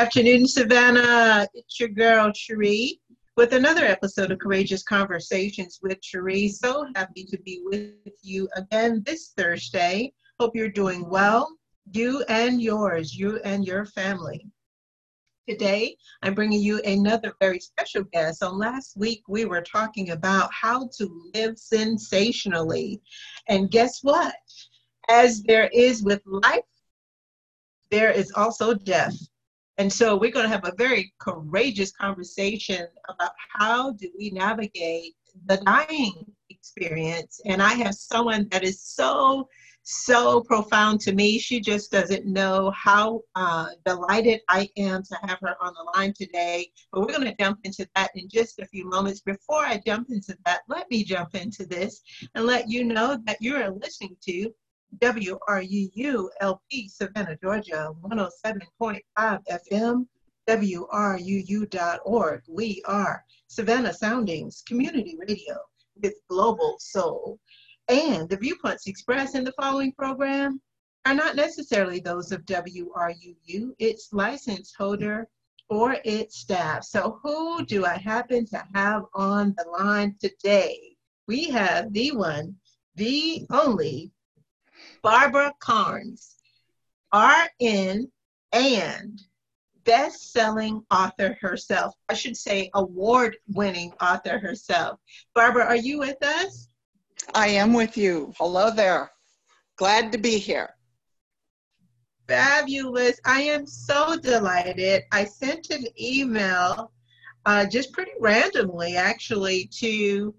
Afternoon, Savannah. It's your girl, Cherie, with another episode of Courageous Conversations with Cherie. So happy to be with you again this Thursday. Hope you're doing well, you and yours, you and your family. Today, I'm bringing you another very special guest. So, last week we were talking about how to live sensationally. And guess what? As there is with life, there is also death. And so we're going to have a very courageous conversation about how do we navigate the dying experience. And I have someone that is so, so profound to me. She just doesn't know how uh, delighted I am to have her on the line today. But we're going to jump into that in just a few moments. Before I jump into that, let me jump into this and let you know that you're listening to WRUU-LP Savannah, Georgia, 107.5 FM, WRUU.org. We are Savannah Soundings Community Radio with Global Soul. And the viewpoints expressed in the following program are not necessarily those of WRUU, its license holder, or its staff. So, who do I happen to have on the line today? We have the one, the only Barbara Karnes, RN and best-selling author herself. I should say award-winning author herself. Barbara, are you with us? I am with you. Hello there. Glad to be here. Fabulous. I am so delighted. I sent an email uh, just pretty randomly, actually, to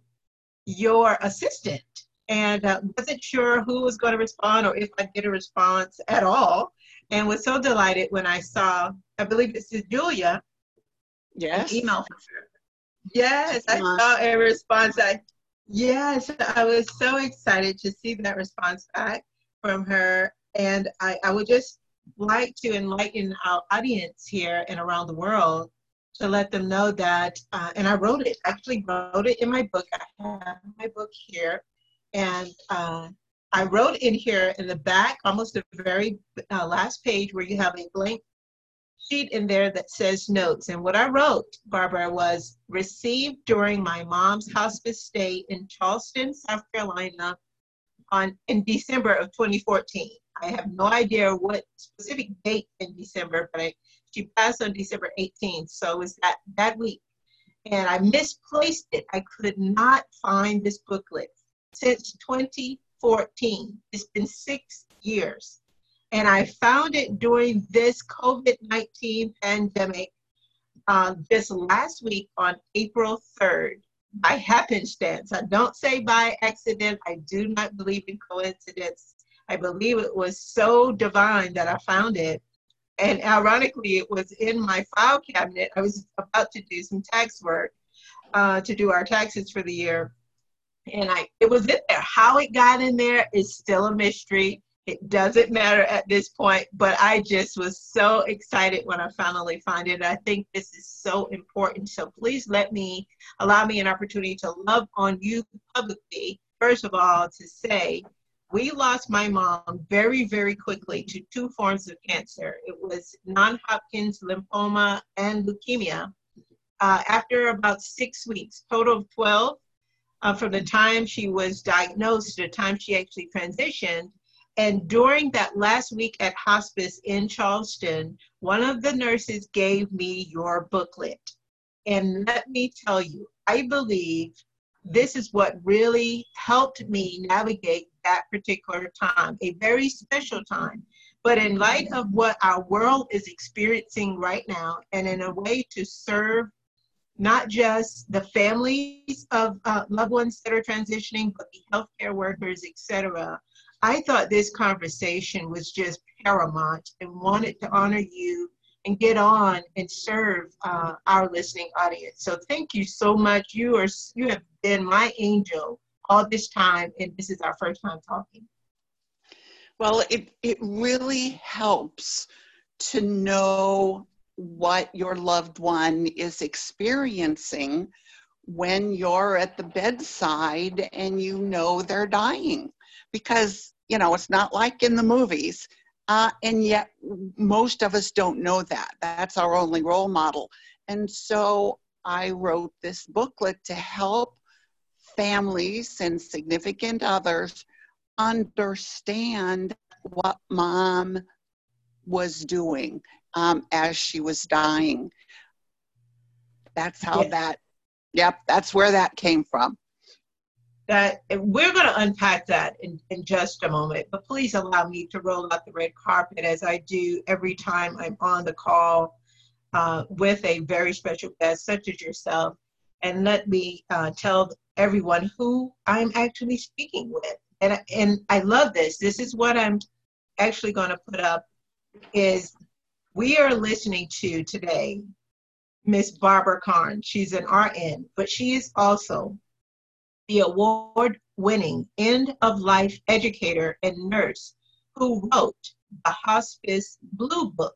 your assistant and uh, wasn't sure who was going to respond or if I'd get a response at all. And was so delighted when I saw, I believe this is Julia. Yes. email from her. Yes, I saw a response. I, yes, I was so excited to see that response back from her. And I, I would just like to enlighten our audience here and around the world to let them know that, uh, and I wrote it, actually wrote it in my book. I have my book here. And uh, I wrote in here in the back, almost the very uh, last page, where you have a blank sheet in there that says notes. And what I wrote, Barbara, was received during my mom's hospice stay in Charleston, South Carolina, on in December of 2014. I have no idea what specific date in December, but I, she passed on December 18th, so it was that that week. And I misplaced it. I could not find this booklet since 2014. It's been six years. And I found it during this COVID 19 pandemic uh, just last week on April 3rd by happenstance. I don't say by accident. I do not believe in coincidence. I believe it was so divine that I found it. And ironically, it was in my file cabinet. I was about to do some tax work uh, to do our taxes for the year and I it was in there. How it got in there is still a mystery. It doesn't matter at this point, but I just was so excited when I finally found it. I think this is so important. So please let me allow me an opportunity to love on you publicly. First of all, to say we lost my mom very, very quickly to two forms of cancer. It was non Hodgkin's lymphoma and leukemia. Uh, after about six weeks, total of 12, uh, from the time she was diagnosed to the time she actually transitioned. And during that last week at hospice in Charleston, one of the nurses gave me your booklet. And let me tell you, I believe this is what really helped me navigate that particular time, a very special time. But in light of what our world is experiencing right now, and in a way to serve not just the families of uh, loved ones that are transitioning, but the healthcare workers, etc. I thought this conversation was just paramount and wanted to honor you and get on and serve uh, our listening audience. So thank you so much. You are you have been my angel all this time, and this is our first time talking. Well, it it really helps to know what your loved one is experiencing when you're at the bedside and you know they're dying. Because, you know, it's not like in the movies. Uh, and yet, most of us don't know that. That's our only role model. And so I wrote this booklet to help families and significant others understand what mom was doing um, as she was dying. That's how that, yep, that's where that came from. That we're going to unpack that in, in just a moment, but please allow me to roll out the red carpet as I do every time I'm on the call uh, with a very special guest such as yourself. And let me uh, tell everyone who I'm actually speaking with. And, and I love this. This is what I'm actually going to put up is we are listening to today Miss Barbara Karn. She's an RN, but she is also the award winning end of life educator and nurse who wrote the Hospice Blue Book,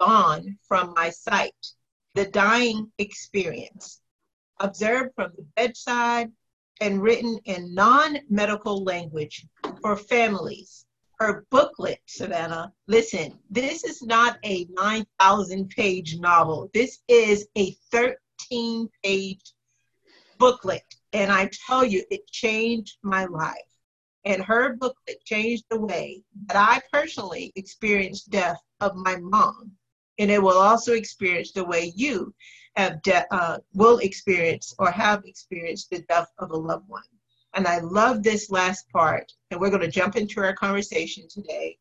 Gone from My Sight, The Dying Experience, observed from the bedside and written in non medical language for families her booklet, Savannah. Listen, this is not a 9,000 page novel. This is a 13 page booklet. And I tell you, it changed my life. And her booklet changed the way that I personally experienced death of my mom. And it will also experience the way you have de- uh, will experience or have experienced the death of a loved one. And I love this last part, and we're going to jump into our conversation today.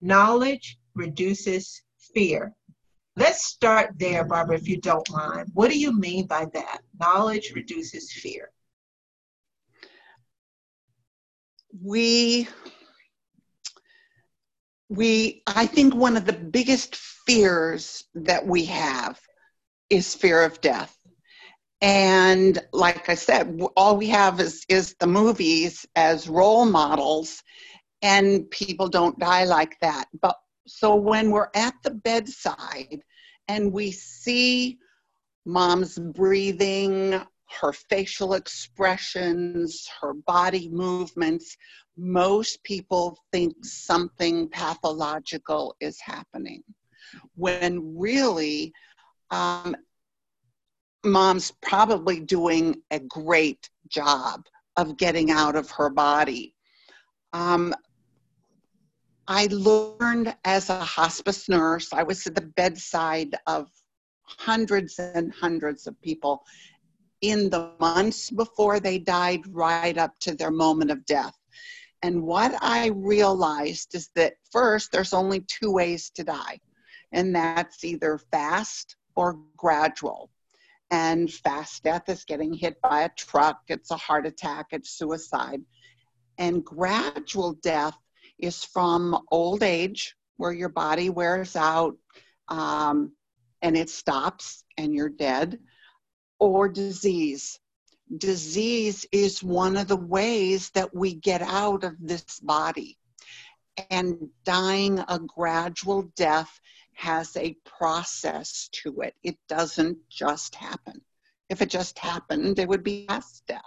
Knowledge reduces fear. Let's start there, Barbara, if you don't mind. What do you mean by that? Knowledge reduces fear. We, we, I think one of the biggest fears that we have is fear of death. And like I said, all we have is, is the movies as role models, and people don't die like that. But so when we're at the bedside and we see mom's breathing, her facial expressions, her body movements, most people think something pathological is happening. When really, um, mom's probably doing a great job of getting out of her body. Um, I learned as a hospice nurse, I was at the bedside of hundreds and hundreds of people in the months before they died, right up to their moment of death. And what I realized is that first, there's only two ways to die, and that's either fast or gradual. And fast death is getting hit by a truck, it's a heart attack, it's suicide. And gradual death is from old age, where your body wears out um, and it stops and you're dead, or disease. Disease is one of the ways that we get out of this body. And dying a gradual death has a process to it. It doesn't just happen. If it just happened, it would be mass death.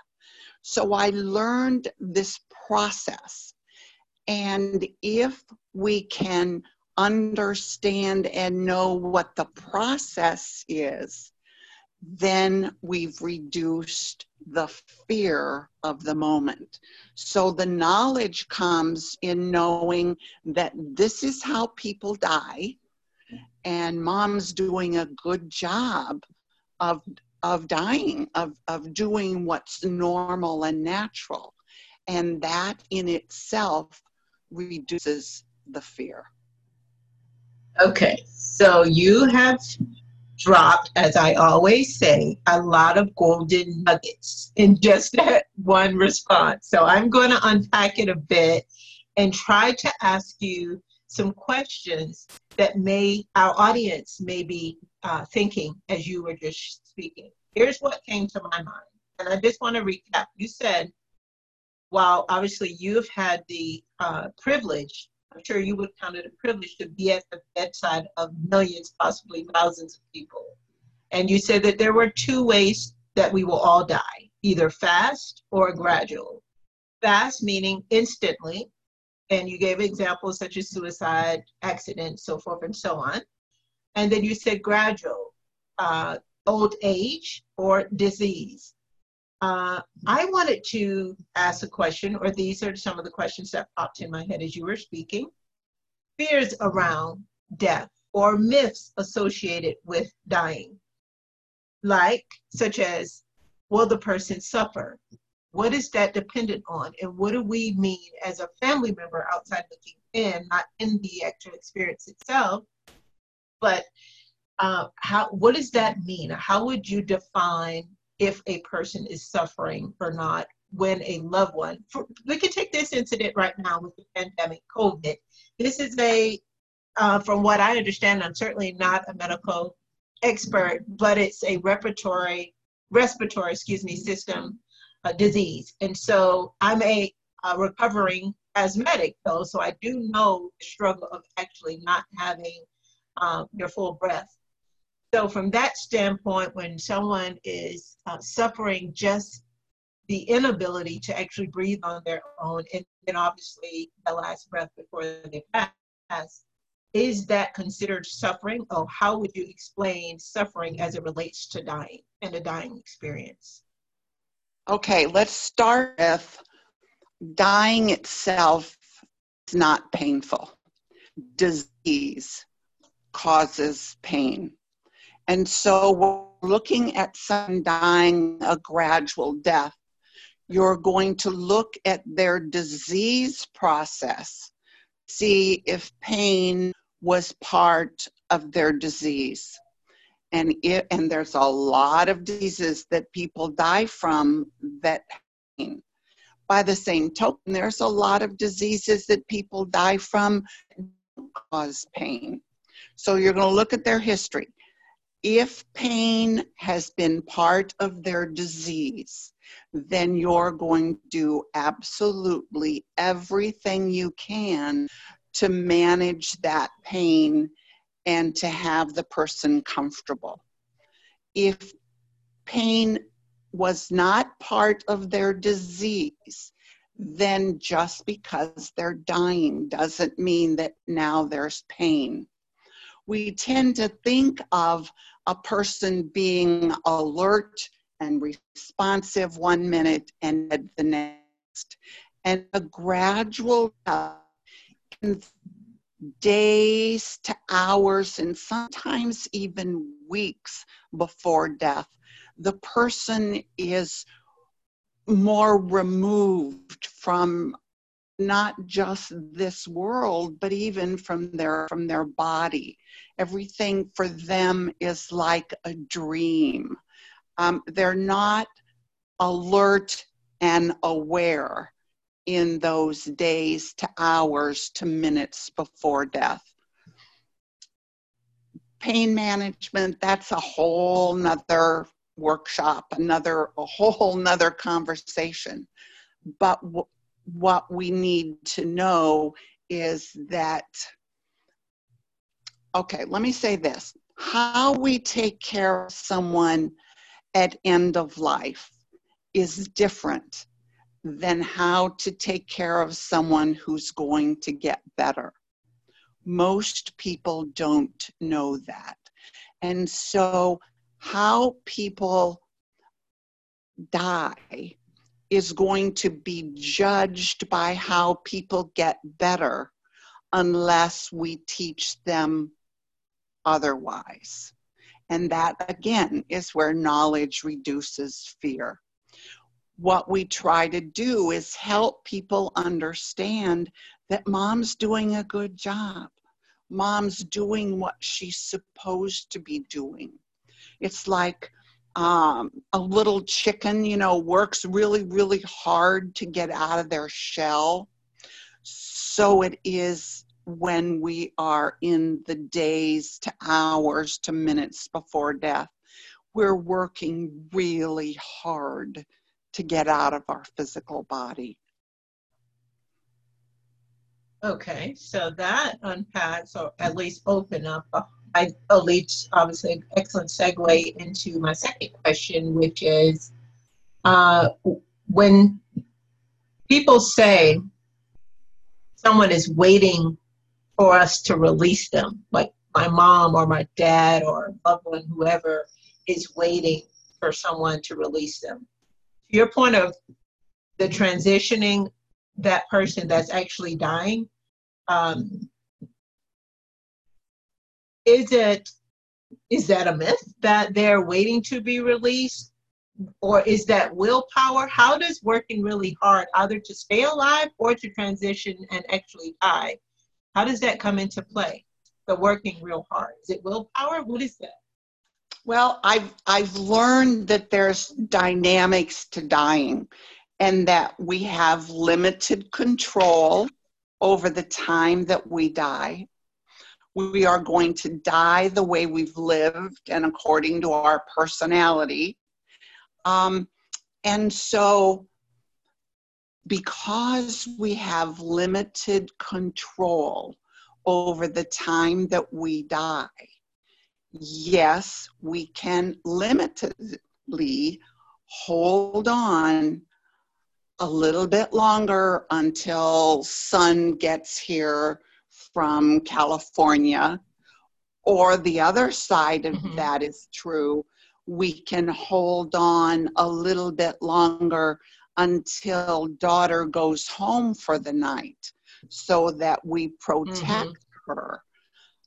So I learned this process. And if we can understand and know what the process is, then we've reduced the fear of the moment. So the knowledge comes in knowing that this is how people die and mom's doing a good job of of dying of of doing what's normal and natural. And that in itself reduces the fear. Okay so you have dropped as i always say a lot of golden nuggets in just that one response. So i'm going to unpack it a bit and try to ask you some questions that may our audience may be uh, thinking as you were just speaking. Here's what came to my mind, and I just want to recap. You said, while obviously you've had the uh, privilege, I'm sure you would count it a privilege to be at the bedside of millions, possibly thousands of people. And you said that there were two ways that we will all die either fast or gradual. Fast meaning instantly, and you gave examples such as suicide, accident, so forth and so on. And then you said gradual, uh, old age or disease. Uh, I wanted to ask a question, or these are some of the questions that popped in my head as you were speaking. Fears around death or myths associated with dying, like such as, will the person suffer? What is that dependent on? And what do we mean as a family member outside looking in, not in the actual experience itself, but uh, how, what does that mean? How would you define if a person is suffering or not when a loved one, for, we can take this incident right now with the pandemic, COVID. This is a, uh, from what I understand, I'm certainly not a medical expert, but it's a respiratory, respiratory, excuse me, system uh, disease. And so I'm a, a recovering asthmatic though, so I do know the struggle of actually not having um, your full breath. So from that standpoint, when someone is uh, suffering just the inability to actually breathe on their own, and then obviously the last breath before they pass, is that considered suffering? Or how would you explain suffering as it relates to dying and a dying experience? Okay, let's start with dying itself is not painful. Disease causes pain. And so we're looking at someone dying a gradual death. You're going to look at their disease process, see if pain was part of their disease. And, it, and there's a lot of diseases that people die from that pain. By the same token, there's a lot of diseases that people die from cause pain. So you're going to look at their history. If pain has been part of their disease, then you're going to do absolutely everything you can to manage that pain and to have the person comfortable. If pain was not part of their disease, then just because they're dying doesn't mean that now there's pain. We tend to think of a person being alert and responsive one minute and the next. And a gradual days to hours and sometimes even weeks before death, the person is more removed from not just this world but even from their from their body. Everything for them is like a dream. Um, they're not alert and aware in those days to hours to minutes before death. Pain management that's a whole nother workshop another a whole nother conversation. But w- what we need to know is that, okay, let me say this. How we take care of someone at end of life is different than how to take care of someone who's going to get better. Most people don't know that. And so, how people die is going to be judged by how people get better unless we teach them otherwise. And that, again, is where knowledge reduces fear. What we try to do is help people understand that mom's doing a good job. Mom's doing what she's supposed to be doing. It's like um, a little chicken, you know, works really, really hard to get out of their shell. So it is when we are in the days to hours to minutes before death. We're working really hard to get out of our physical body. Okay, so that unpacks or at least open up I leads obviously excellent segue into my second question, which is uh, when people say someone is waiting for us to release them, like my mom or my dad or loved one, whoever is waiting for someone to release them. To your point of the transitioning that person that's actually dying, um, is it is that a myth that they're waiting to be released? Or is that willpower? How does working really hard either to stay alive or to transition and actually die? How does that come into play? The working real hard. Is it willpower? What is that well i've i've learned that there's dynamics to dying and that we have limited control over the time that we die we are going to die the way we've lived and according to our personality. Um, and so, because we have limited control over the time that we die, yes, we can limitedly hold on a little bit longer until sun gets here from California, or the other side of mm-hmm. that is true, we can hold on a little bit longer until daughter goes home for the night so that we protect mm-hmm. her.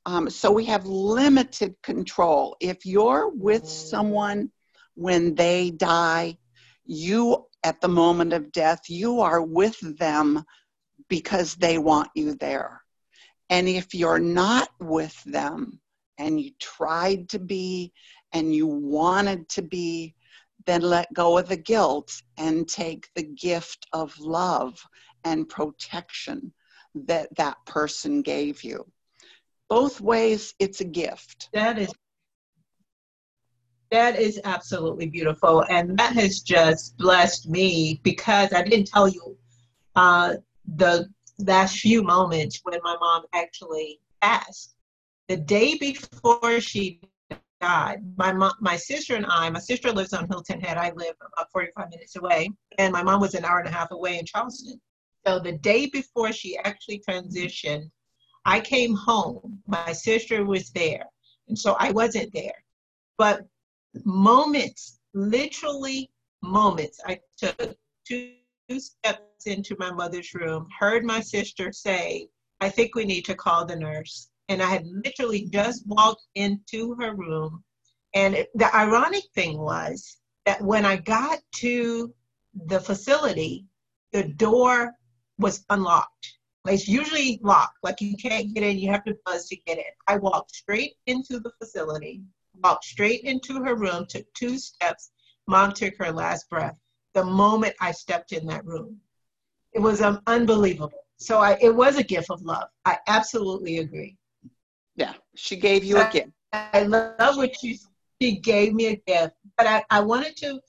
Um, so we have limited control. If you're with someone when they die, you, at the moment of death, you are with them because they want you there. And if you're not with them and you tried to be and you wanted to be, then let go of the guilt and take the gift of love and protection that that person gave you. Both ways, it's a gift. That is that is absolutely beautiful, and that has just blessed me because I didn't tell you uh, the last few moments when my mom actually passed. The day before she died, my mom, my sister and I, my sister lives on Hilton Head. I live about 45 minutes away, and my mom was an hour and a half away in Charleston. So the day before she actually transitioned, I came home. My sister was there, and so I wasn't there. But moments, literally moments, I took two steps into my mother's room, heard my sister say, I think we need to call the nurse. And I had literally just walked into her room. And it, the ironic thing was that when I got to the facility, the door was unlocked. It's usually locked, like you can't get in, you have to buzz to get in. I walked straight into the facility, walked straight into her room, took two steps. Mom took her last breath the moment I stepped in that room. It was um, unbelievable. So I, it was a gift of love. I absolutely agree. Yeah, she gave you a gift. I love what you. She gave me a gift, but I, I wanted to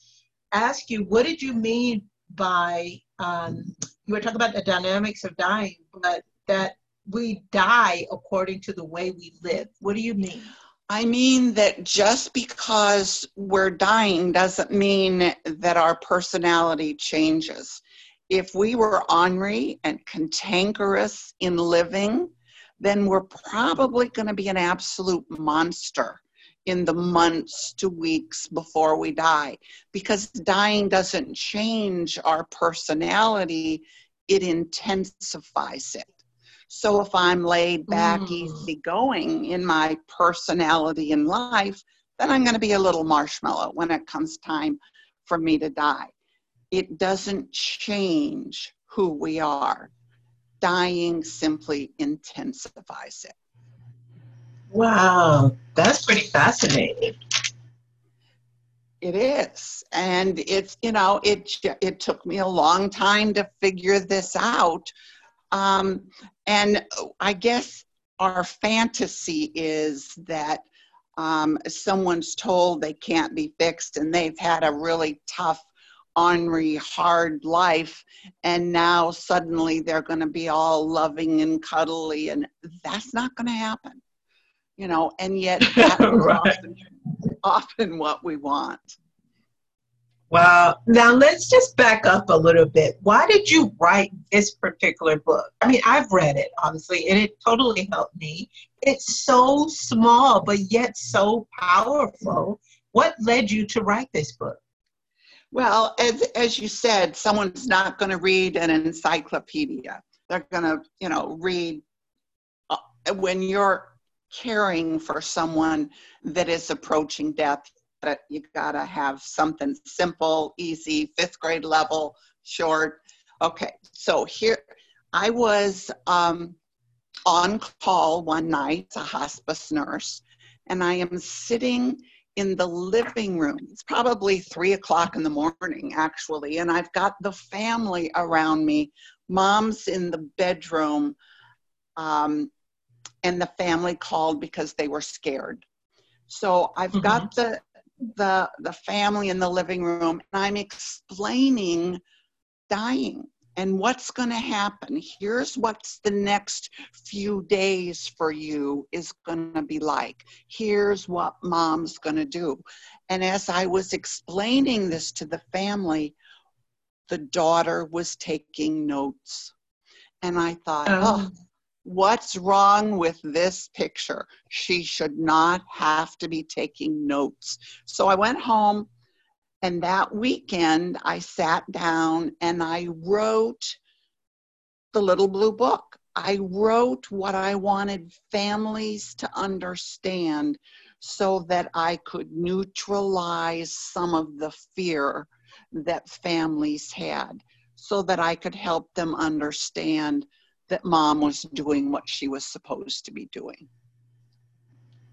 ask you, what did you mean by um, you were talking about the dynamics of dying, but that we die according to the way we live. What do you mean? I mean that just because we're dying doesn't mean that our personality changes if we were ornery and cantankerous in living, then we're probably going to be an absolute monster in the months to weeks before we die because dying doesn't change our personality, it intensifies it. So if I'm laid back, mm. easygoing in my personality in life, then I'm going to be a little marshmallow when it comes time for me to die it doesn't change who we are. Dying simply intensifies it. Wow, that's pretty fascinating. It is, and it's you know it it took me a long time to figure this out, um, and I guess our fantasy is that um, someone's told they can't be fixed and they've had a really tough ornery, hard life, and now suddenly they're going to be all loving and cuddly, and that's not going to happen. You know, and yet that's right. often, often what we want. Wow. Now let's just back up a little bit. Why did you write this particular book? I mean, I've read it, obviously, and it totally helped me. It's so small, but yet so powerful. What led you to write this book? Well, as, as you said, someone's not going to read an encyclopedia. They're going to, you know, read uh, when you're caring for someone that is approaching death but you gotta have something simple, easy, fifth grade level, short. Okay, so here I was um, on call one night, a hospice nurse, and I am sitting in the living room. It's probably three o'clock in the morning, actually, and I've got the family around me. Mom's in the bedroom, um, and the family called because they were scared. So I've mm-hmm. got the the the family in the living room and i'm explaining dying and what's going to happen. Here's what's the next few days for you is going to be like. Here's what mom's going to do. And as i was explaining this to the family the daughter was taking notes. And i thought oh, oh What's wrong with this picture? She should not have to be taking notes. So I went home, and that weekend I sat down and I wrote the little blue book. I wrote what I wanted families to understand so that I could neutralize some of the fear that families had, so that I could help them understand that mom was doing what she was supposed to be doing.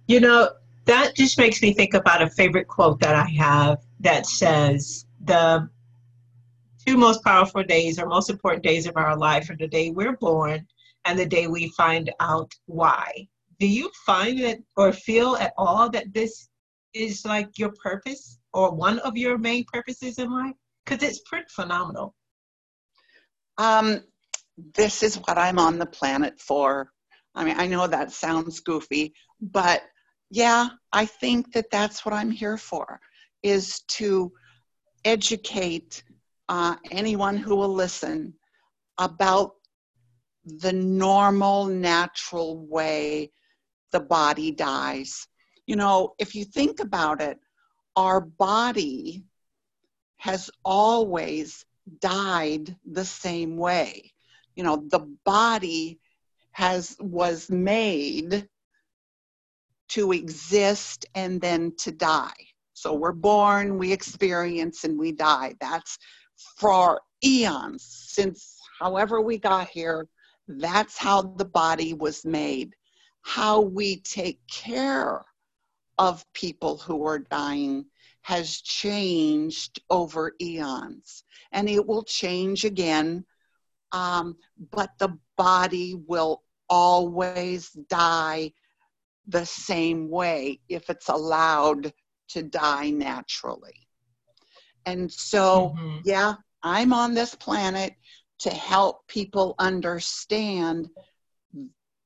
You know, that just makes me think about a favorite quote that I have that says, The two most powerful days or most important days of our life are the day we're born and the day we find out why. Do you find it or feel at all that this is like your purpose or one of your main purposes in life? Because it's pretty phenomenal. Um, this is what I'm on the planet for. I mean, I know that sounds goofy, but yeah, I think that that's what I'm here for is to educate uh, anyone who will listen about the normal, natural way the body dies. You know, if you think about it, our body has always died the same way you know the body has was made to exist and then to die. So we're born we experience and we die. That's for eons since however we got here that's how the body was made. How we take care of people who are dying has changed over eons. And it will change again um, but the body will always die the same way if it's allowed to die naturally. And so, mm-hmm. yeah, I'm on this planet to help people understand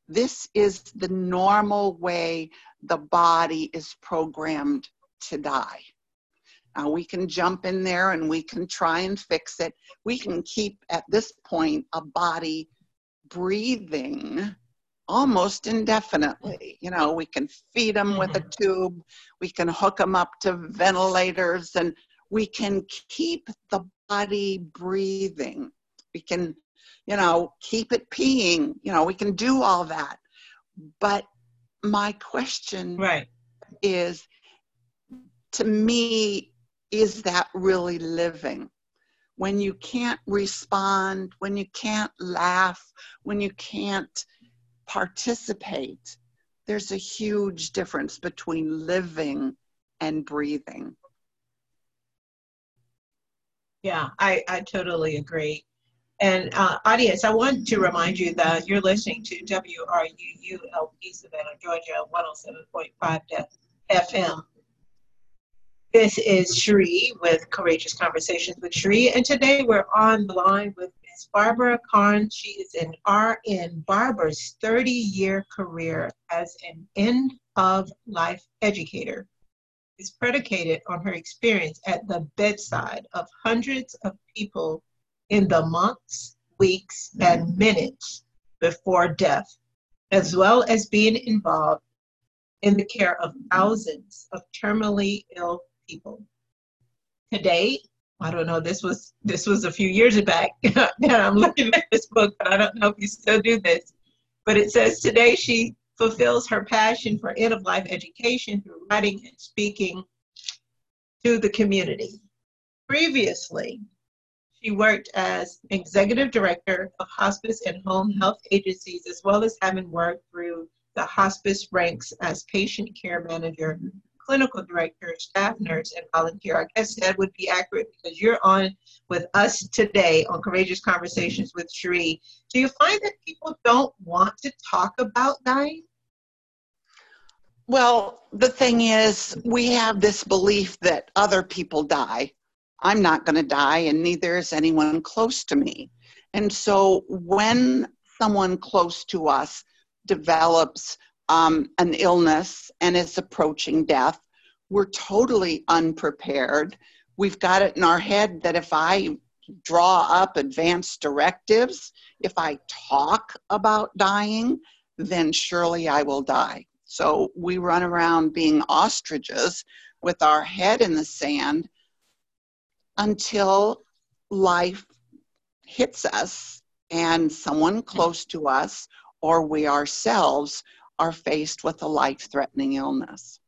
this is the normal way the body is programmed to die. Uh, we can jump in there and we can try and fix it. We can keep, at this point, a body breathing almost indefinitely. You know, we can feed them with a mm-hmm. tube, we can hook them up to ventilators, and we can keep the body breathing. We can, you know, keep it peeing. You know, we can do all that. But my question right. is to me, is that really living? When you can't respond, when you can't laugh, when you can't participate, there's a huge difference between living and breathing. Yeah, I, I totally agree. And uh, audience, I want to remind you that you're listening to WRUU-LP Savannah, Georgia, 107.5 FM. This is Cherie with Courageous Conversations with Cherie, and today we're on the line with Ms. Barbara Karn. She is an RN. Barbara's 30 year career as an end of life educator is predicated on her experience at the bedside of hundreds of people in the months, weeks, and minutes before death, as well as being involved in the care of thousands of terminally ill people. Today, I don't know, this was this was a few years back. and I'm looking at this book, but I don't know if you still do this. But it says today she fulfills her passion for end of life education through writing and speaking to the community. Previously, she worked as executive director of hospice and home health agencies, as well as having worked through the hospice ranks as patient care manager, clinical director, staff nurse, and volunteer. I guess that would be accurate because you're on with us today on Courageous Conversations with Cherie. Do you find that people don't want to talk about dying? Well, the thing is, we have this belief that other people die. I'm not going to die, and neither is anyone close to me. And so when someone close to us develops um, an illness and is approaching death, we're totally unprepared. We've got it in our head that if I draw up advanced directives, if I talk about dying, then surely I will die. So we run around being ostriches with our head in the sand until life hits us and someone close to us or we ourselves are faced with a life threatening illness.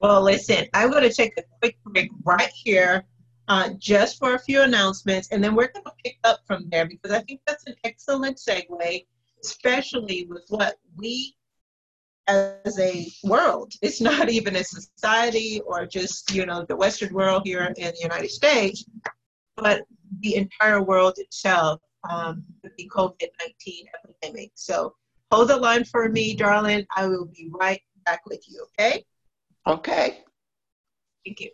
Well, listen, I'm going to take a quick break right here uh, just for a few announcements, and then we're going to pick up from there because I think that's an excellent segue, especially with what we as a world. It's not even a society or just, you know, the Western world here in the United States, but the entire world itself um, with the COVID 19 epidemic. So hold the line for me, darling. I will be right back with you, okay? Okay. Thank you.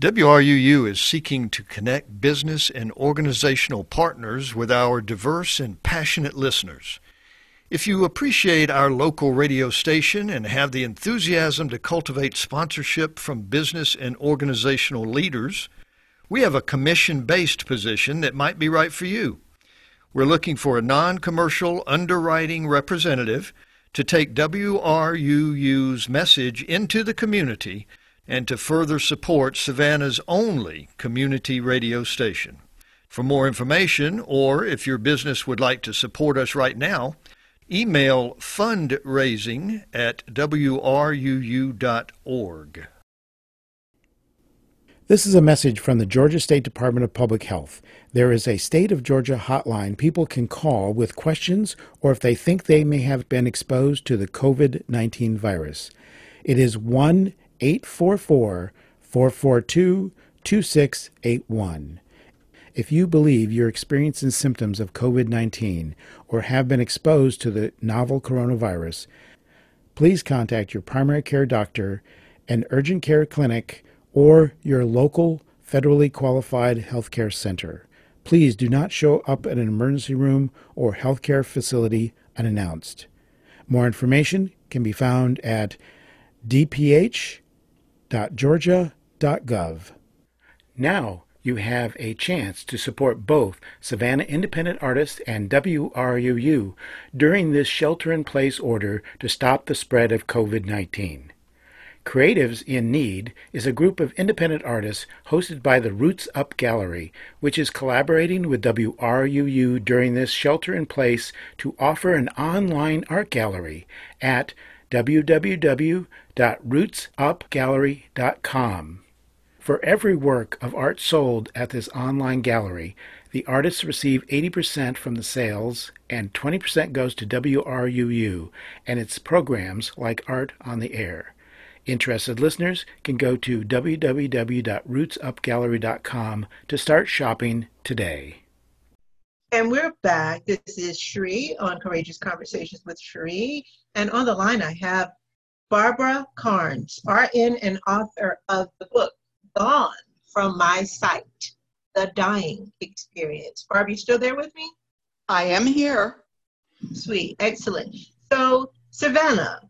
WRUU is seeking to connect business and organizational partners with our diverse and passionate listeners. If you appreciate our local radio station and have the enthusiasm to cultivate sponsorship from business and organizational leaders, we have a commission based position that might be right for you. We're looking for a non commercial underwriting representative to take WRUU's message into the community and to further support Savannah's only community radio station. For more information, or if your business would like to support us right now, email fundraising at wruu.org. This is a message from the Georgia State Department of Public Health. There is a State of Georgia hotline people can call with questions or if they think they may have been exposed to the COVID 19 virus. It is 1 844 442 2681. If you believe you're experiencing symptoms of COVID 19 or have been exposed to the novel coronavirus, please contact your primary care doctor, an urgent care clinic, or your local federally qualified healthcare center. Please do not show up at an emergency room or healthcare facility unannounced. More information can be found at dph.georgia.gov. Now you have a chance to support both Savannah Independent Artists and WRUU during this shelter in place order to stop the spread of COVID 19. Creatives in Need is a group of independent artists hosted by the Roots Up Gallery, which is collaborating with WRUU during this shelter in place to offer an online art gallery at www.rootsupgallery.com. For every work of art sold at this online gallery, the artists receive 80% from the sales and 20% goes to WRUU and its programs like Art on the Air. Interested listeners can go to www.rootsupgallery.com to start shopping today. And we're back. This is Cherie on Courageous Conversations with Cherie. And on the line, I have Barbara Karnes, RN and author of the book Gone from My Sight The Dying Experience. Barb, you still there with me? I am here. Sweet, excellent. So, Savannah,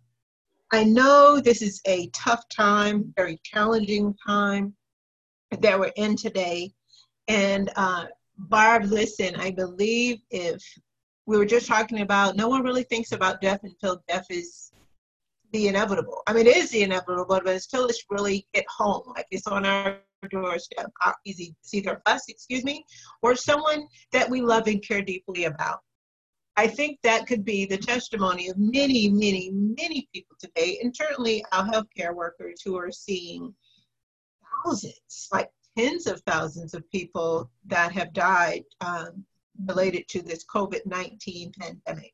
I know this is a tough time, very challenging time that we're in today. And uh, Barb, listen, I believe if we were just talking about, no one really thinks about death until death is the inevitable. I mean, it is the inevitable, but until it's really hit home, like it's on our doorstep, it's either us, excuse me, or someone that we love and care deeply about. I think that could be the testimony of many, many, many people today, and certainly our healthcare workers who are seeing thousands, like tens of thousands of people that have died um, related to this COVID 19 pandemic.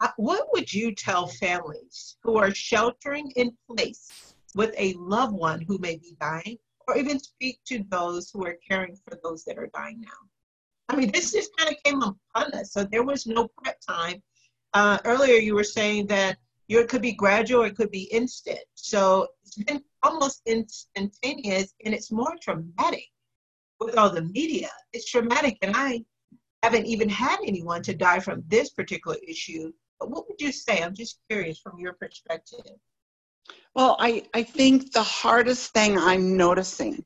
Uh, what would you tell families who are sheltering in place with a loved one who may be dying, or even speak to those who are caring for those that are dying now? I mean, this just kind of came upon us, so there was no prep time. Uh, earlier, you were saying that it could be gradual, it could be instant. So it's been almost instantaneous, and it's more traumatic with all the media. It's traumatic, and I haven't even had anyone to die from this particular issue. But what would you say? I'm just curious from your perspective. Well, I, I think the hardest thing I'm noticing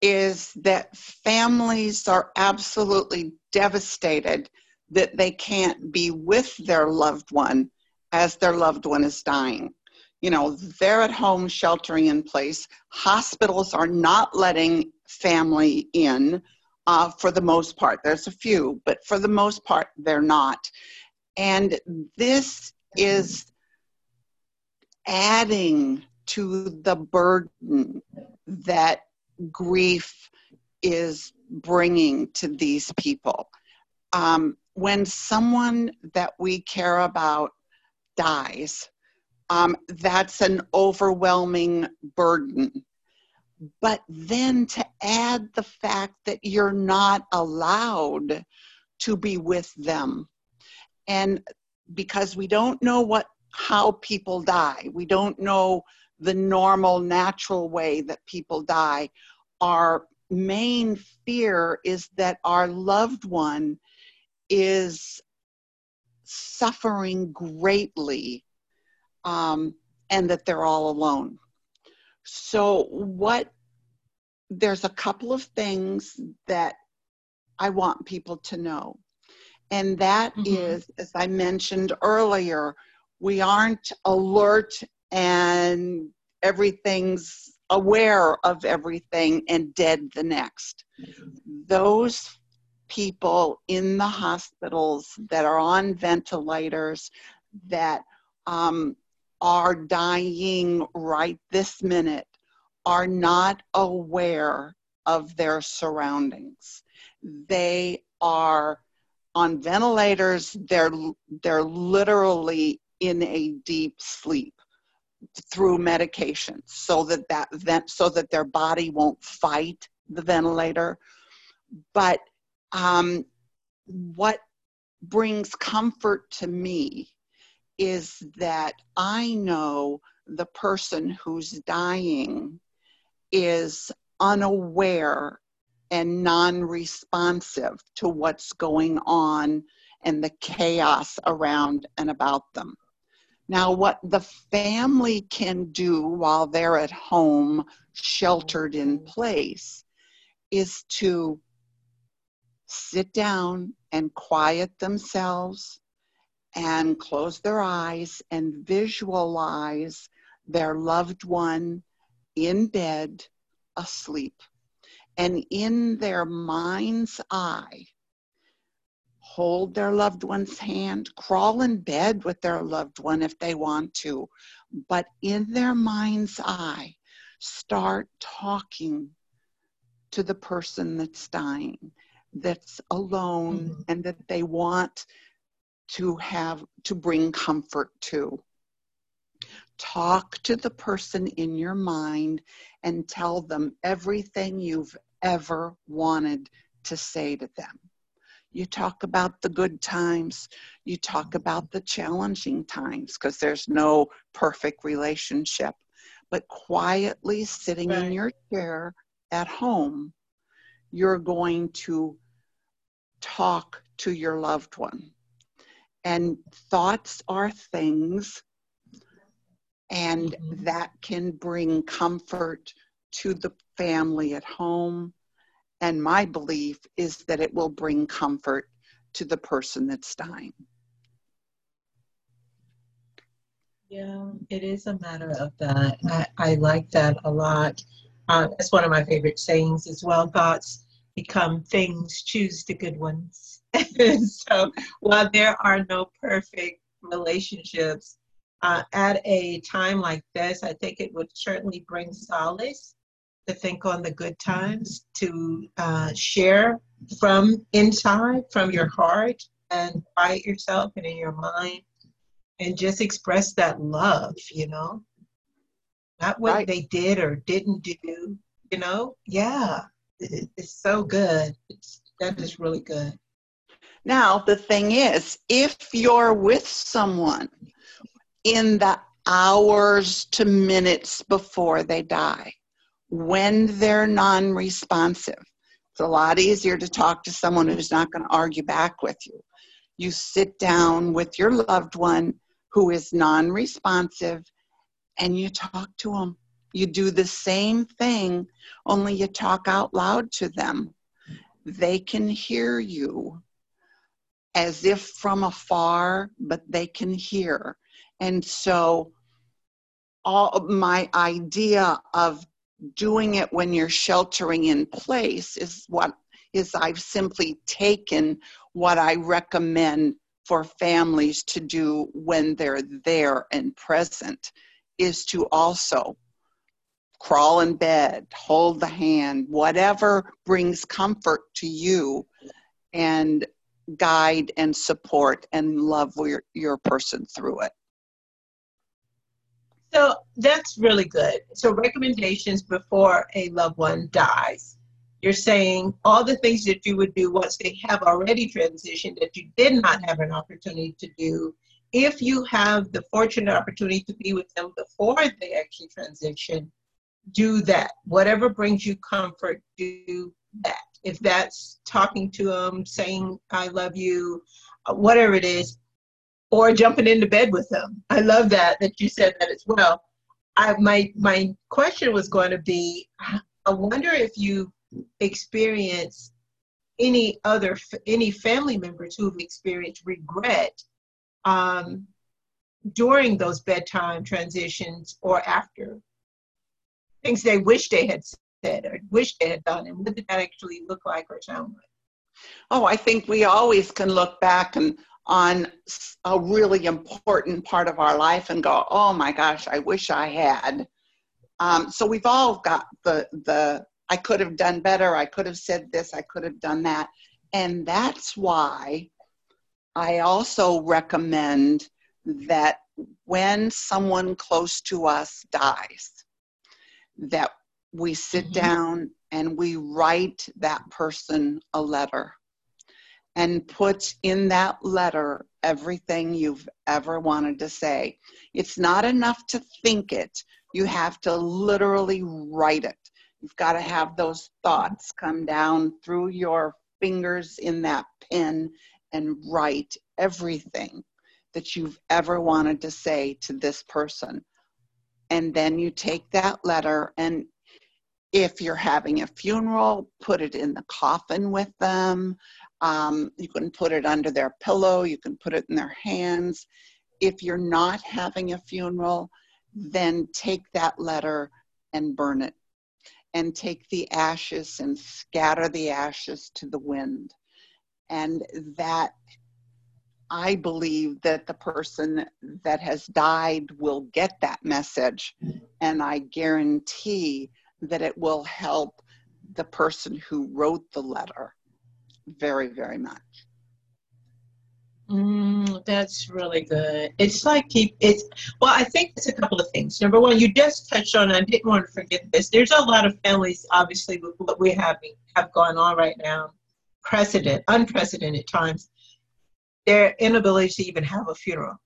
is that families are absolutely devastated that they can't be with their loved one as their loved one is dying. You know, they're at home sheltering in place. Hospitals are not letting family in uh, for the most part. There's a few, but for the most part, they're not. And this is adding to the burden that grief is bringing to these people. Um, when someone that we care about dies, um, that's an overwhelming burden. But then to add the fact that you're not allowed to be with them. And because we don't know what how people die, we don't know the normal, natural way that people die. Our main fear is that our loved one is suffering greatly um, and that they're all alone. So, what there's a couple of things that I want people to know. And that mm-hmm. is, as I mentioned earlier, we aren't alert and everything's aware of everything and dead the next. Those people in the hospitals that are on ventilators that um, are dying right this minute are not aware of their surroundings. They are on ventilators, they're, they're literally in a deep sleep through medication so that that vent, so that their body won't fight the ventilator. But um, what brings comfort to me is that i know the person who's dying is unaware and non-responsive to what's going on and the chaos around and about them now, what the family can do while they're at home, sheltered in mm-hmm. place, is to sit down and quiet themselves and close their eyes and visualize their loved one in bed asleep. And in their mind's eye, hold their loved one's hand, crawl in bed with their loved one if they want to, but in their mind's eye, start talking to the person that's dying, that's alone, mm-hmm. and that they want to have to bring comfort to. Talk to the person in your mind and tell them everything you've ever wanted to say to them. You talk about the good times. You talk about the challenging times because there's no perfect relationship. But quietly sitting right. in your chair at home, you're going to talk to your loved one. And thoughts are things And mm-hmm. that can bring comfort to the family at home. And my belief is that it will bring comfort to the person that's dying. Yeah, it is a matter of that. I, I like that a lot. That's one of my favorite sayings as well. Thoughts become things, choose the good ones. so while there are no perfect relationships, uh, at a time like this, I think it would certainly bring solace to think on the good times, to uh, share from inside, from your heart, and quiet yourself and in your mind, and just express that love, you know? Not what right. they did or didn't do, you know? Yeah, it, it's so good. It's, that is really good. Now, the thing is, if you're with someone in the hours to minutes before they die, when they're non responsive, it's a lot easier to talk to someone who's not going to argue back with you. You sit down with your loved one who is non responsive and you talk to them. You do the same thing, only you talk out loud to them. They can hear you as if from afar, but they can hear. And so, all my idea of doing it when you're sheltering in place is what is I've simply taken what I recommend for families to do when they're there and present is to also crawl in bed, hold the hand, whatever brings comfort to you, and guide and support and love your, your person through it. So that's really good. So, recommendations before a loved one dies. You're saying all the things that you would do once they have already transitioned that you did not have an opportunity to do. If you have the fortunate opportunity to be with them before they actually transition, do that. Whatever brings you comfort, do that. If that's talking to them, saying, I love you, uh, whatever it is, or jumping into bed with them. I love that, that you said that as well. I, my, my question was going to be I wonder if you experience any other any family members who've experienced regret um, during those bedtime transitions or after things they wish they had said or wish they had done, and what did that actually look like or sound like? Oh, I think we always can look back and on a really important part of our life and go, oh my gosh, I wish I had. Um, so we've all got the the I could have done better. I could have said this. I could have done that, and that's why I also recommend that when someone close to us dies, that we sit mm-hmm. down and we write that person a letter and put in that letter everything you've ever wanted to say. It's not enough to think it, you have to literally write it. You've got to have those thoughts come down through your fingers in that pen and write everything that you've ever wanted to say to this person and then you take that letter and if you're having a funeral put it in the coffin with them um, you can put it under their pillow you can put it in their hands. If you're not having a funeral then take that letter and burn it. And take the ashes and scatter the ashes to the wind. And that I believe that the person that has died will get that message, and I guarantee that it will help the person who wrote the letter very, very much. Mm, that's really good. It's like keep it's well. I think it's a couple of things. Number one, you just touched on. I didn't want to forget this. There's a lot of families, obviously, with what we have have going on right now, precedent, unprecedented times their inability to even have a funeral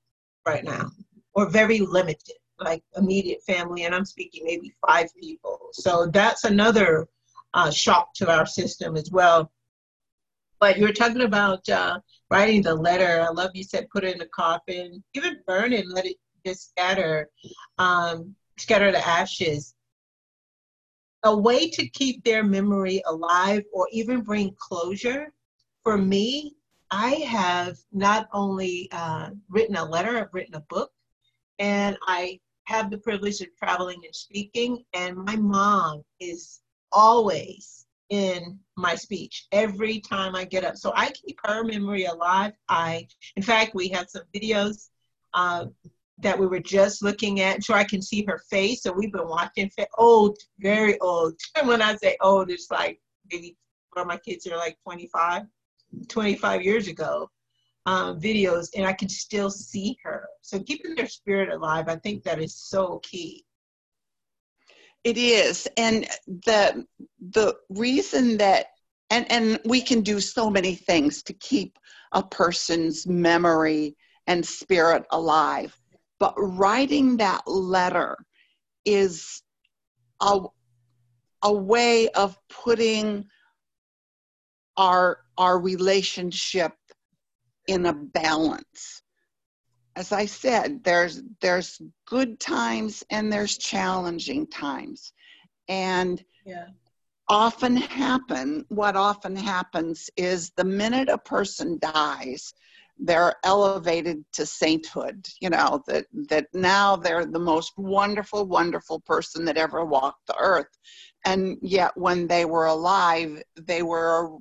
right now, or very limited, like immediate family, and I'm speaking maybe five people. So that's another uh, shock to our system as well. But you were talking about uh, writing the letter. I love you said put it in a coffin, even burn it, let it just scatter, um, scatter the ashes. A way to keep their memory alive or even bring closure for me, I have not only uh, written a letter, I've written a book, and I have the privilege of traveling and speaking. And my mom is always in my speech every time I get up. So I keep her memory alive. I, in fact, we have some videos uh, that we were just looking at, so I can see her face. So we've been watching old, very old. And when I say old, it's like maybe of my kids are like 25, 25 years ago um, videos, and I can still see her. So keeping their spirit alive, I think that is so key. It is, and the the reason that and and we can do so many things to keep a person's memory and spirit alive, but writing that letter is a a way of putting our our relationship in a balance as I said, there's there's good times and there's challenging times, and yeah. often happen. What often happens is the minute a person dies, they're elevated to sainthood. You know that that now they're the most wonderful, wonderful person that ever walked the earth, and yet when they were alive, they were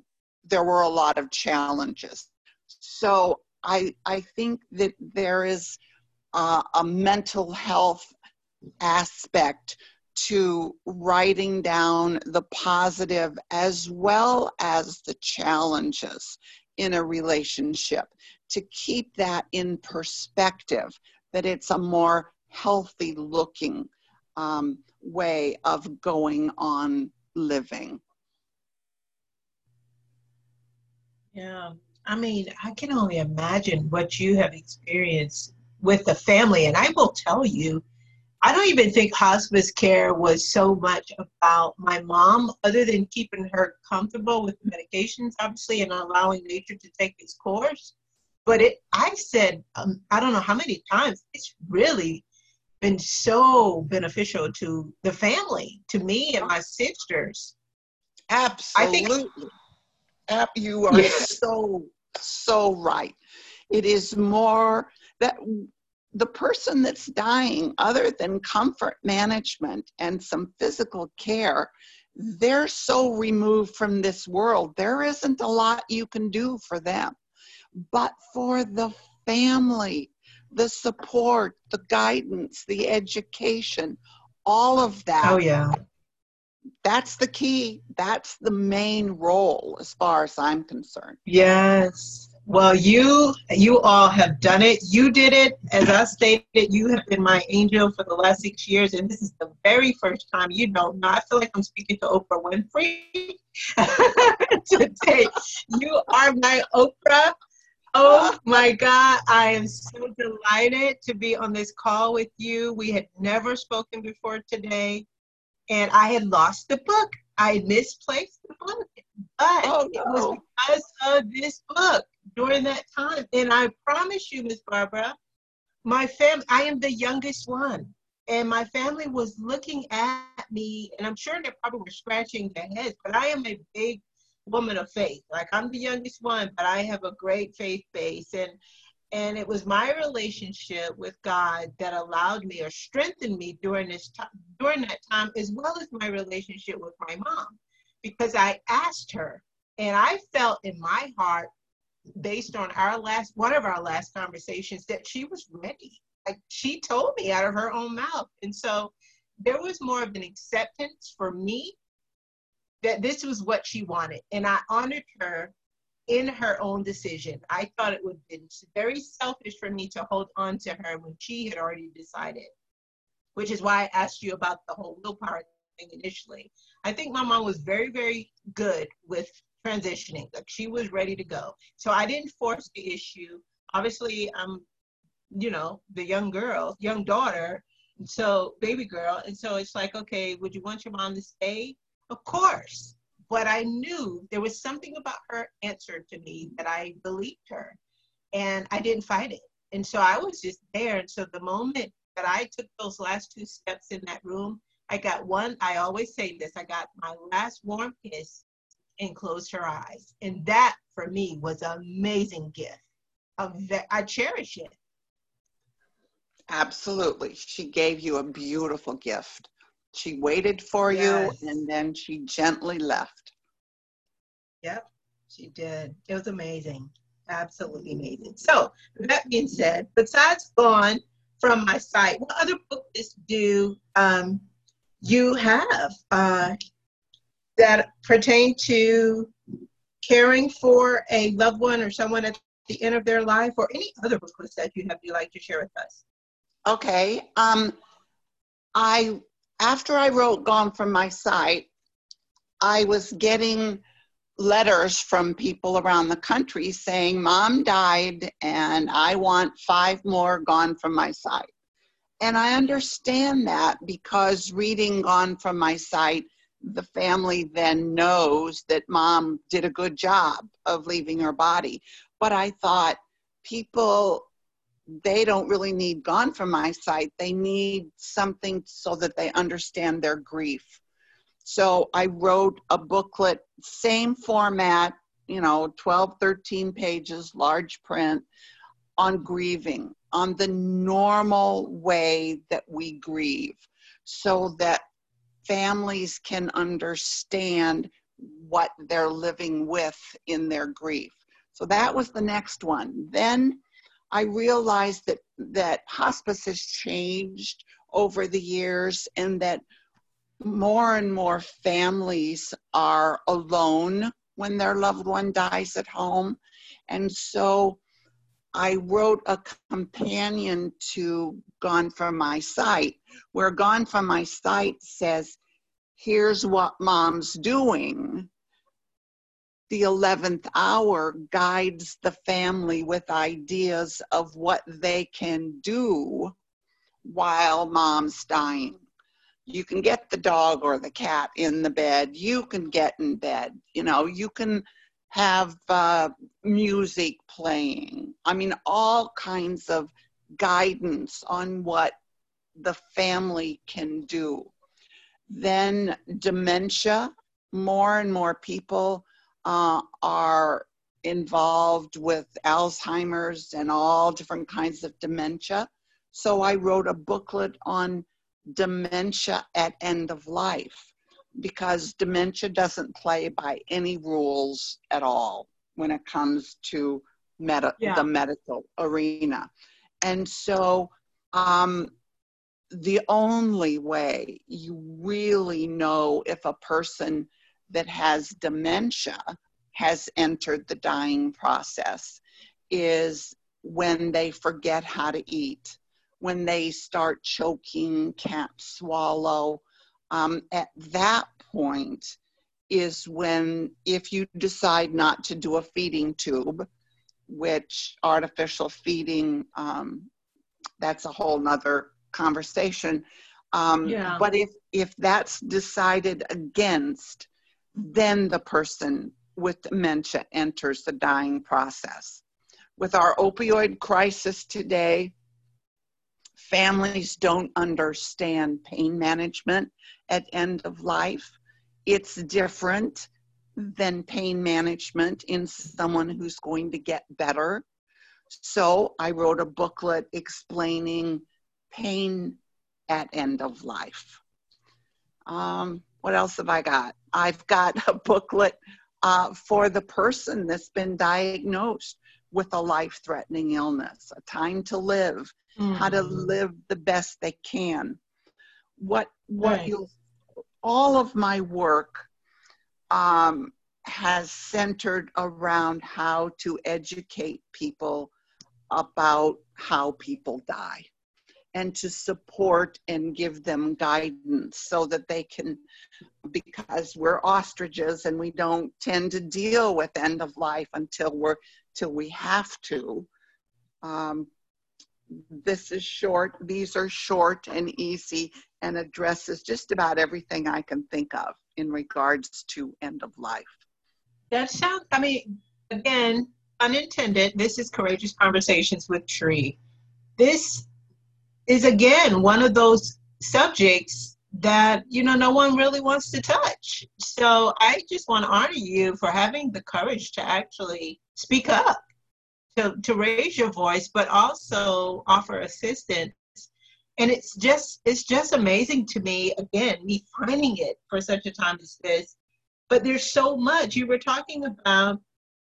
there were a lot of challenges. So I, I think that there is uh, a mental health aspect to writing down the positive as well as the challenges in a relationship to keep that in perspective, that it's a more healthy looking um, way of going on living. Yeah. I mean, I can only imagine what you have experienced with the family. And I will tell you, I don't even think hospice care was so much about my mom, other than keeping her comfortable with medications, obviously, and allowing nature to take its course. But it, I said, um, I don't know how many times, it's really been so beneficial to the family, to me and my sisters. Absolutely. You are so, so right. It is more that the person that's dying, other than comfort management and some physical care, they're so removed from this world. There isn't a lot you can do for them. But for the family, the support, the guidance, the education, all of that. Oh, yeah that's the key. That's the main role as far as I'm concerned. Yes. Well, you you all have done it. You did it. As I stated, you have been my angel for the last six years, and this is the very first time. You know, now I feel like I'm speaking to Oprah Winfrey today. You are my Oprah. Oh my God, I am so delighted to be on this call with you. We had never spoken before today and I had lost the book. I misplaced the book, but oh, no. it was because of this book during that time. And I promise you, Miss Barbara, my family, I am the youngest one. And my family was looking at me, and I'm sure they probably were scratching their heads, but I am a big woman of faith. Like I'm the youngest one, but I have a great faith base. And and it was my relationship with God that allowed me or strengthened me during this time, during that time, as well as my relationship with my mom, because I asked her, and I felt in my heart, based on our last one of our last conversations, that she was ready. Like she told me out of her own mouth, and so there was more of an acceptance for me that this was what she wanted, and I honored her in her own decision. I thought it would have been very selfish for me to hold on to her when she had already decided, which is why I asked you about the whole willpower thing initially. I think my mom was very, very good with transitioning. Like she was ready to go. So I didn't force the issue. Obviously, I'm, you know, the young girl, young daughter, so baby girl. And so it's like, okay, would you want your mom to stay? Of course but I knew there was something about her answer to me that I believed her. And I didn't fight it. And so I was just there. And so the moment that I took those last two steps in that room, I got one, I always say this, I got my last warm kiss and closed her eyes. And that for me was an amazing gift. I cherish it. Absolutely. She gave you a beautiful gift. She waited for yes. you and then she gently left. Yep, she did. It was amazing. Absolutely amazing. So, that being said, besides Gone from My Sight, what other books do um, you have uh, that pertain to caring for a loved one or someone at the end of their life or any other booklets that you have you'd like to share with us? Okay. Um, I after I wrote Gone from My Sight, I was getting letters from people around the country saying, Mom died and I want five more Gone from My Sight. And I understand that because reading Gone from My Sight, the family then knows that mom did a good job of leaving her body. But I thought people they don't really need gone from my sight. They need something so that they understand their grief. So I wrote a booklet, same format, you know, 12, 13 pages, large print on grieving, on the normal way that we grieve, so that families can understand what they're living with in their grief. So that was the next one. Then I realized that that hospice has changed over the years and that more and more families are alone when their loved one dies at home. And so I wrote a companion to Gone from My Sight, where Gone from My Sight says, Here's what mom's doing the 11th hour guides the family with ideas of what they can do while mom's dying. You can get the dog or the cat in the bed. You can get in bed. You know, you can have uh, music playing. I mean, all kinds of guidance on what the family can do. Then dementia, more and more people uh, are involved with Alzheimer's and all different kinds of dementia. So I wrote a booklet on dementia at end of life because dementia doesn't play by any rules at all when it comes to med- yeah. the medical arena. And so um, the only way you really know if a person that has dementia has entered the dying process is when they forget how to eat, when they start choking, can't swallow. Um, at that point is when, if you decide not to do a feeding tube, which artificial feeding, um, that's a whole nother conversation. Um, yeah. But if, if that's decided against, then the person with dementia enters the dying process. With our opioid crisis today, families don't understand pain management at end of life. It's different than pain management in someone who's going to get better. So I wrote a booklet explaining pain at end of life. Um, what else have I got? I've got a booklet uh, for the person that's been diagnosed with a life threatening illness, a time to live, mm. how to mm. live the best they can. What, what right. you all of my work um, has centered around how to educate people about how people die and to support and give them guidance so that they can because we're ostriches and we don't tend to deal with end of life until we're till we have to um, this is short these are short and easy and addresses just about everything i can think of in regards to end of life that sounds i mean again unintended, this is Courageous Conversations with Tree. This is again one of those subjects that you know no one really wants to touch. So I just want to honor you for having the courage to actually speak up, to, to raise your voice, but also offer assistance. And it's just it's just amazing to me, again, me finding it for such a time as this. But there's so much. You were talking about,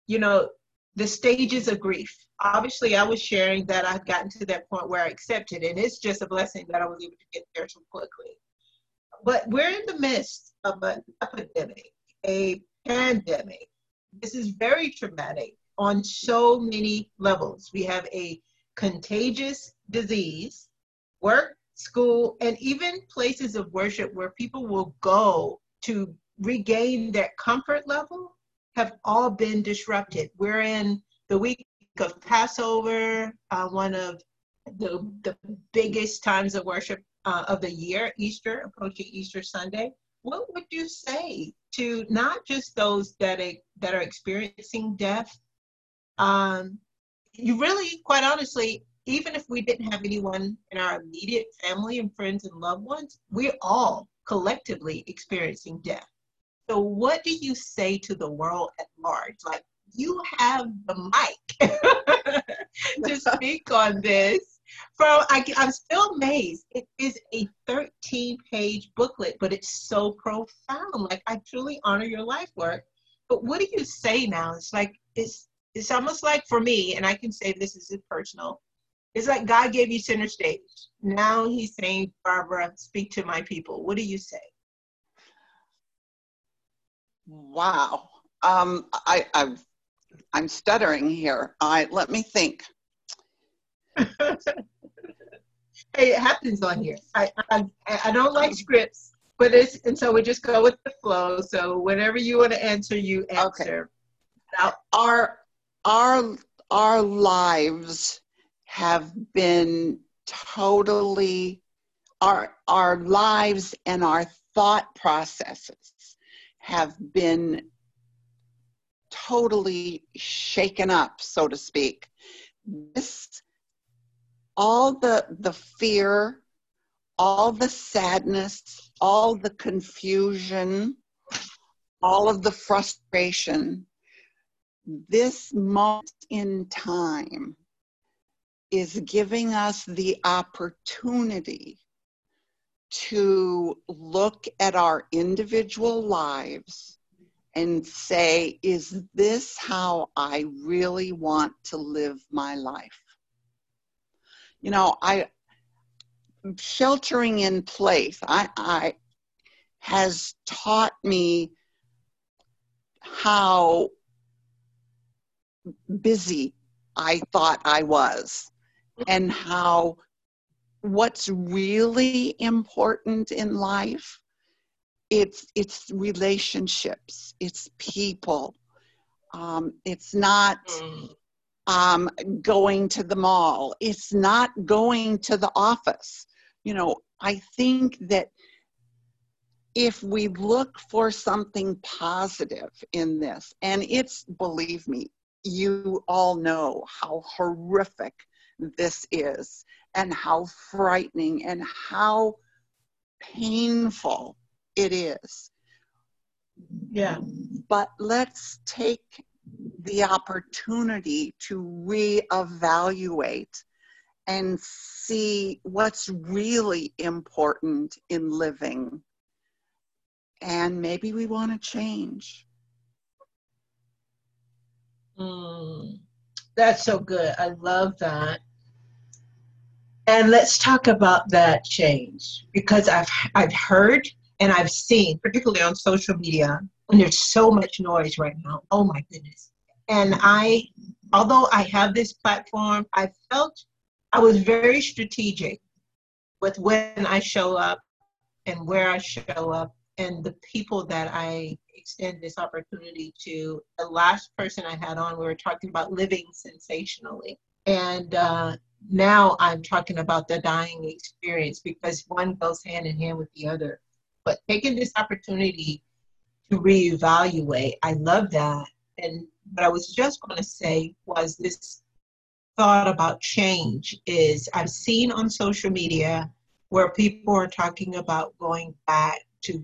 you know, the stages of grief. Obviously, I was sharing that I've gotten to that point where I accepted, and it's just a blessing that I was able to get there so quickly. But we're in the midst of an epidemic, a pandemic. This is very traumatic on so many levels. We have a contagious disease, work, school, and even places of worship where people will go to regain their comfort level have all been disrupted. We're in the week of Passover, uh, one of the, the biggest times of worship uh, of the year, Easter, approaching Easter Sunday. What would you say to not just those that, are, that are experiencing death? Um, you really, quite honestly, even if we didn't have anyone in our immediate family and friends and loved ones, we're all collectively experiencing death. So, what do you say to the world at large? Like, you have the mic to speak on this. From I, I'm still amazed. It is a 13 page booklet, but it's so profound. Like, I truly honor your life work. But what do you say now? It's like, it's, it's almost like for me, and I can say this is personal. It's like God gave you center stage. Now He's saying, Barbara, speak to my people. What do you say? Wow. Um, I, I, I'm stuttering here. I let me think. Hey, it happens on here. I, I, I don't like scripts, but it's and so we just go with the flow. So whenever you want to answer, you answer. Okay. Our our our lives have been totally our our lives and our thought processes have been totally shaken up, so to speak. This, all the, the fear, all the sadness, all the confusion, all of the frustration, this moment in time is giving us the opportunity to look at our individual lives and say, is this how I really want to live my life? You know, I sheltering in place, I, I has taught me how busy I thought I was and how what's really important in life it's it's relationships it's people um, it's not mm. Um, going to the mall it's not going to the office you know i think that if we look for something positive in this and it's believe me you all know how horrific this is and how frightening and how painful it is. Yeah. But let's take the opportunity to reevaluate and see what's really important in living. And maybe we want to change. Mm, that's so good. I love that. And let's talk about that change because I've I've heard and I've seen, particularly on social media, and there's so much noise right now. Oh my goodness. And I, although I have this platform, I felt I was very strategic with when I show up and where I show up and the people that I extend this opportunity to. The last person I had on, we were talking about living sensationally. And uh, now I'm talking about the dying experience because one goes hand in hand with the other. But taking this opportunity to reevaluate, I love that. And what I was just going to say was this thought about change is I've seen on social media where people are talking about going back to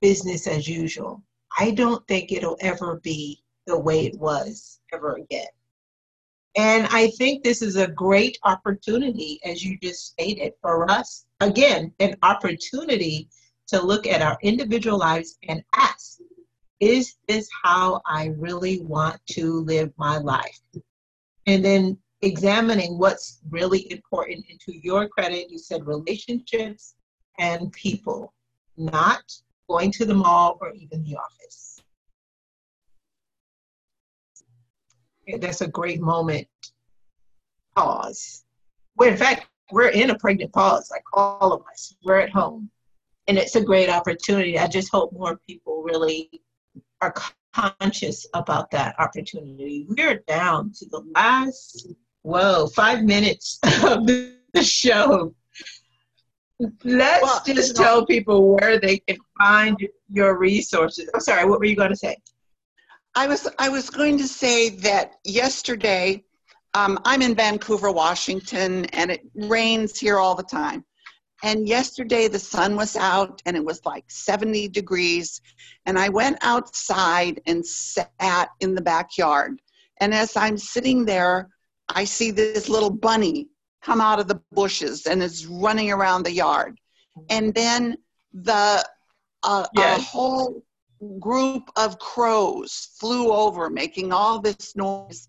business as usual. I don't think it'll ever be the way it was ever again. And I think this is a great opportunity, as you just stated, for us, again, an opportunity to look at our individual lives and ask, is this how I really want to live my life? And then examining what's really important into your credit. You said relationships and people, not going to the mall or even the office. That's a great moment. Pause. Well, in fact, we're in a pregnant pause, like all of us. We're at home. And it's a great opportunity. I just hope more people really are conscious about that opportunity. We're down to the last Whoa, five minutes of the show. Let's well, just tell people where they can find your resources. I'm sorry, what were you going to say? I was I was going to say that yesterday, um, I'm in Vancouver, Washington, and it rains here all the time. And yesterday the sun was out and it was like 70 degrees. And I went outside and sat in the backyard. And as I'm sitting there, I see this little bunny come out of the bushes and is running around the yard. And then the uh, yes. a whole group of crows flew over making all this noise.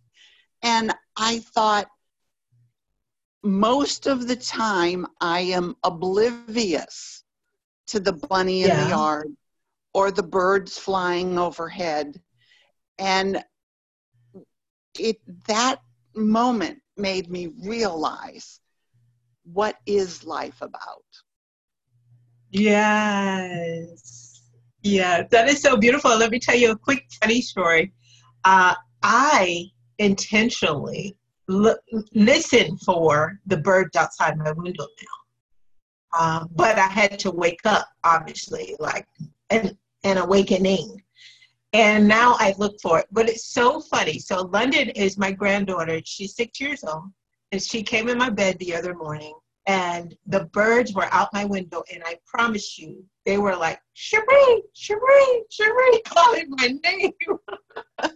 And I thought, most of the time I am oblivious to the bunny in yeah. the yard or the birds flying overhead. And it that moment made me realize what is life about. Yes. Yeah, that is so beautiful. Let me tell you a quick funny story. Uh, I intentionally l- listen for the birds outside my window now. Uh, but I had to wake up, obviously, like an, an awakening and now I look for it. But it's so funny. So London is my granddaughter. She's six years old, and she came in my bed the other morning, and the birds were out my window, and I promise you, they were like Cherie, Cherie, Cherie, calling my name.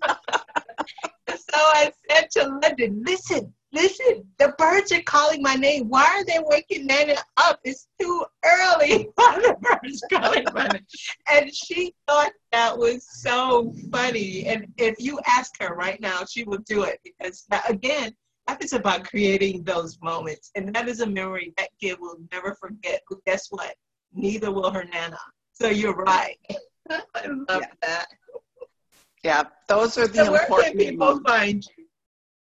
so I said to London, "Listen, listen, the birds are calling my name. Why are they waking Nana up? It's too early. The birds calling my name? And she thought that was so funny. And if you ask her right now, she will do it because, again, life is about creating those moments. And that is a memory that kid will never forget. But guess what? Neither will her Nana. So you're right. I love yeah. that. Yeah, those are the so important where can people moments. find you?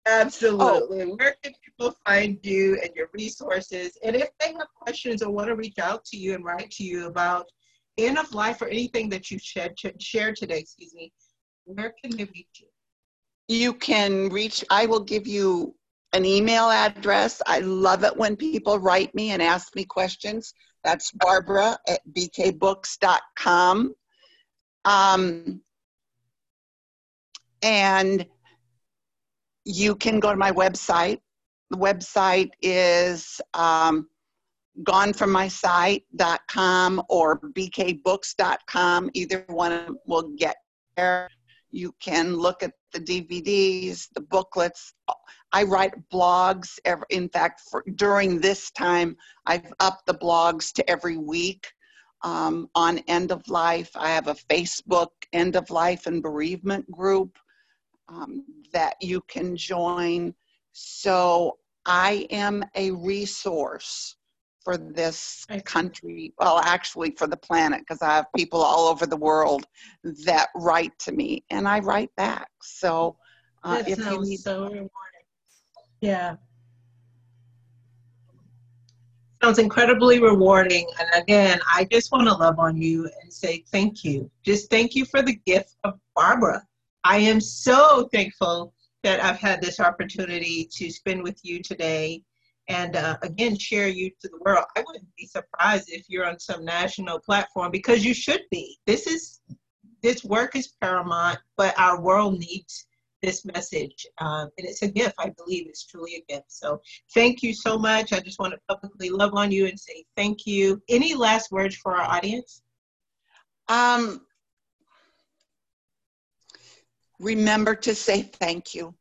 Absolutely. Oh. Where can people find you and your resources? And if they have questions or want to reach out to you and write to you about end of life or anything that you shared, shared today, excuse me, where can they reach you? You can reach, I will give you an email address. I love it when people write me and ask me questions. That's Barbara at bkbooks.com. Um, and you can go to my website. The website is um, gonefrommysight.com or bkbooks.com. Either one will get there. You can look at the DVDs, the booklets. I write blogs. Every, in fact, for, during this time, I've upped the blogs to every week um, on end of life. I have a Facebook end of life and bereavement group um, that you can join. So I am a resource for this country, well, actually for the planet, because I have people all over the world that write to me and I write back. So uh, if you need. So rewarding. Yeah. Sounds incredibly rewarding. And again, I just want to love on you and say thank you. Just thank you for the gift of Barbara I am so thankful that I've had this opportunity to spend with you today and uh, again share you to the world. I wouldn't be surprised if you're on some national platform because you should be. This is this work is paramount, but our world needs this message. Um, and it's a gift. I believe it's truly a gift. So thank you so much. I just want to publicly love on you and say thank you. Any last words for our audience? Um, remember to say thank you.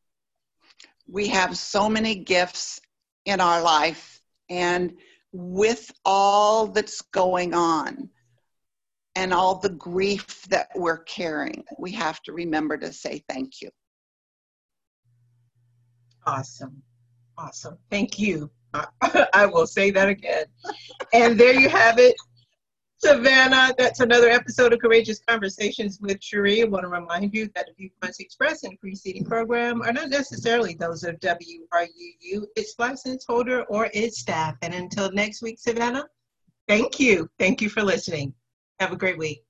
We have so many gifts in our life, and with all that's going on and all the grief that we're carrying, we have to remember to say thank you. Awesome. Awesome. Thank you. I will say that again. and there you have it. Savannah, that's another episode of Courageous Conversations with Cherie. I want to remind you that the viewpoints expressed in the preceding program are not necessarily those of WRUU, its license holder, or its staff. And until next week, Savannah, thank you. Thank you for listening. Have a great week.